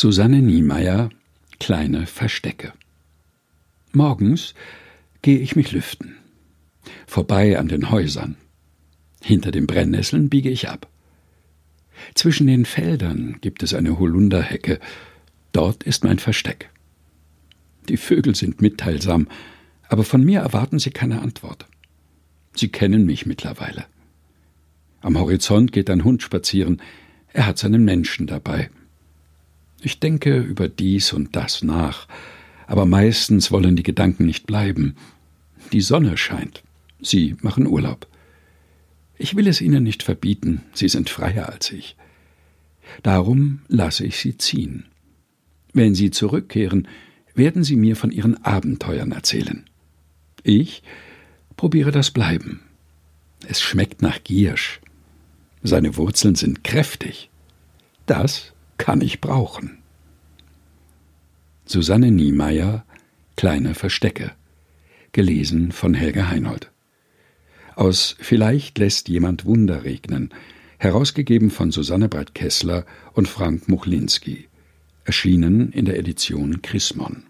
Susanne Niemeyer Kleine Verstecke Morgens gehe ich mich lüften. Vorbei an den Häusern. Hinter den Brennnesseln biege ich ab. Zwischen den Feldern gibt es eine Holunderhecke. Dort ist mein Versteck. Die Vögel sind mitteilsam, aber von mir erwarten sie keine Antwort. Sie kennen mich mittlerweile. Am Horizont geht ein Hund spazieren. Er hat seinen Menschen dabei. Ich denke über dies und das nach, aber meistens wollen die Gedanken nicht bleiben. Die Sonne scheint. Sie machen Urlaub. Ich will es ihnen nicht verbieten, sie sind freier als ich. Darum lasse ich sie ziehen. Wenn sie zurückkehren, werden sie mir von ihren Abenteuern erzählen. Ich probiere das Bleiben. Es schmeckt nach Giersch. Seine Wurzeln sind kräftig. Das kann ich brauchen. Susanne Niemeyer Kleine Verstecke. Gelesen von Helga Heinold. Aus Vielleicht lässt jemand Wunder regnen. Herausgegeben von Susanne Breit-Kessler und Frank Muchlinski. Erschienen in der Edition Chrismon.